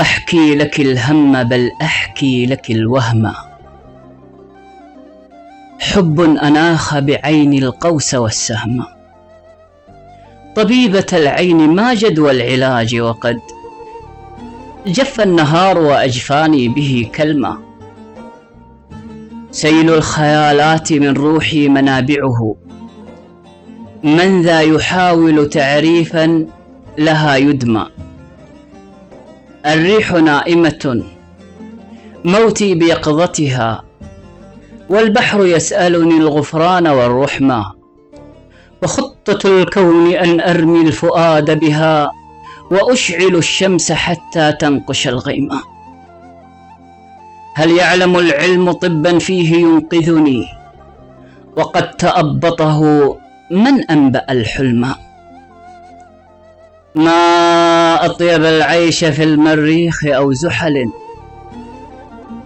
أحكي لك الهم بل أحكي لك الوهم. حب أناخ بعين القوس والسهم. طبيبة العين ما جدوى العلاج وقد جف النهار وأجفاني به كلمة. سيل الخيالات من روحي منابعه. من ذا يحاول تعريفا لها يدمى. الريح نائمة. موتي بيقظتها والبحر يسألني الغفران والرحمة. وخطة الكون أن أرمي الفؤاد بها وأشعل الشمس حتى تنقش الغيمة. هل يعلم العلم طبا فيه ينقذني؟ وقد تأبطه من أنبأ الحلم. ما أطيب العيش في المريخ أو زحل.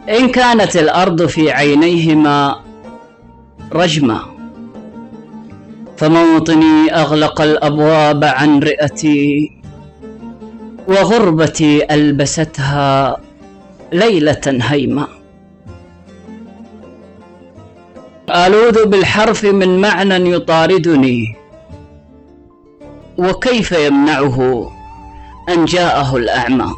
إن كانت الأرض في عينيهما رجمة فموطني أغلق الأبواب عن رئتي وغربتي ألبستها ليلة هيمة ألوذ بالحرف من معنى يطاردني. وكيف يمنعه أن جاءه الأعمى؟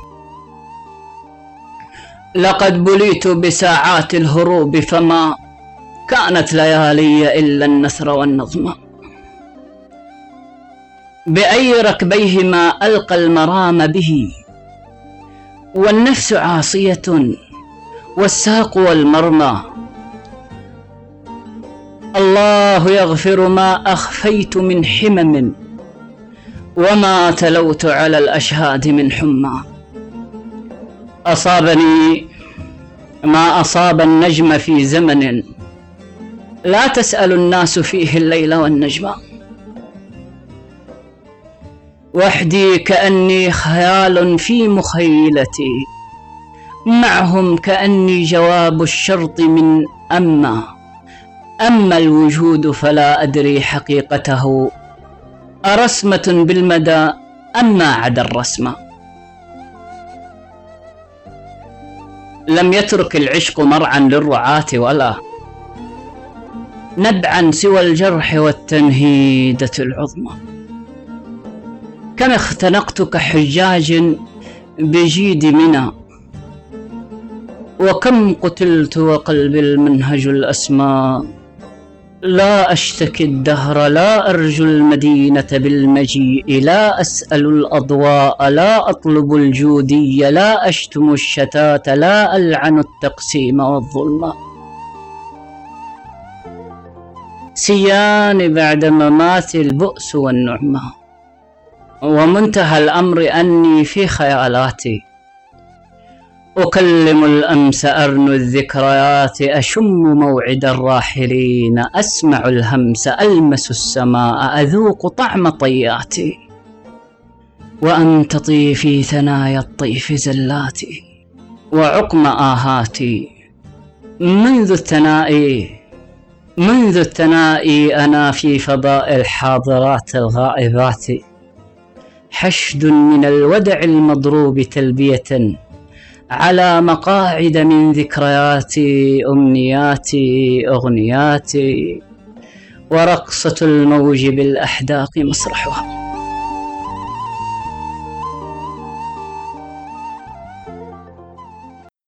لقد بليت بساعات الهروب فما كانت ليالي إلا النثر والنظم. بأي ركبيهما ألقى المرام به والنفس عاصية والساق والمرمى. الله يغفر ما أخفيت من حمم وما تلوت على الأشهاد من حمى. أصابني ما أصاب النجم في زمن. لا تسأل الناس فيه الليل والنجم. وحدي كأني خيال في مخيلتي. معهم كأني جواب الشرط من أما. أما الوجود فلا أدري حقيقته. أرسمة بالمدى أم ما عدا الرسمة. لم يترك العشق مرعا للرعاة ولا نبعا سوى الجرح والتنهيدة العظمى. كم اختنقت كحجاج بجيد منى وكم قتلت وقلبي المنهج الأسمى لا أشتكي الدهر لا أرجو المدينة بالمجيء لا أسأل الأضواء لا أطلب الجودي لا أشتم الشتات لا ألعن التقسيم والظلم. سيان بعد ممات البؤس والنعمة. ومنتهى الأمر أني في خيالاتي. أكلم الأمس أرنو الذكريات أشم موعد الراحلين. أسمع الهمس ألمس السماء أذوق طعم طياتي. وأمتطي في ثنايا الطيف زلاتي. وعقم آهاتي. منذ الثناء منذ الثناء أنا في فضاء الحاضرات الغائبات. حشد من الودع المضروب تلبية. على مقاعد من ذكرياتي أمنياتي أغنياتي ورقصة الموج بالأحداق مسرحها.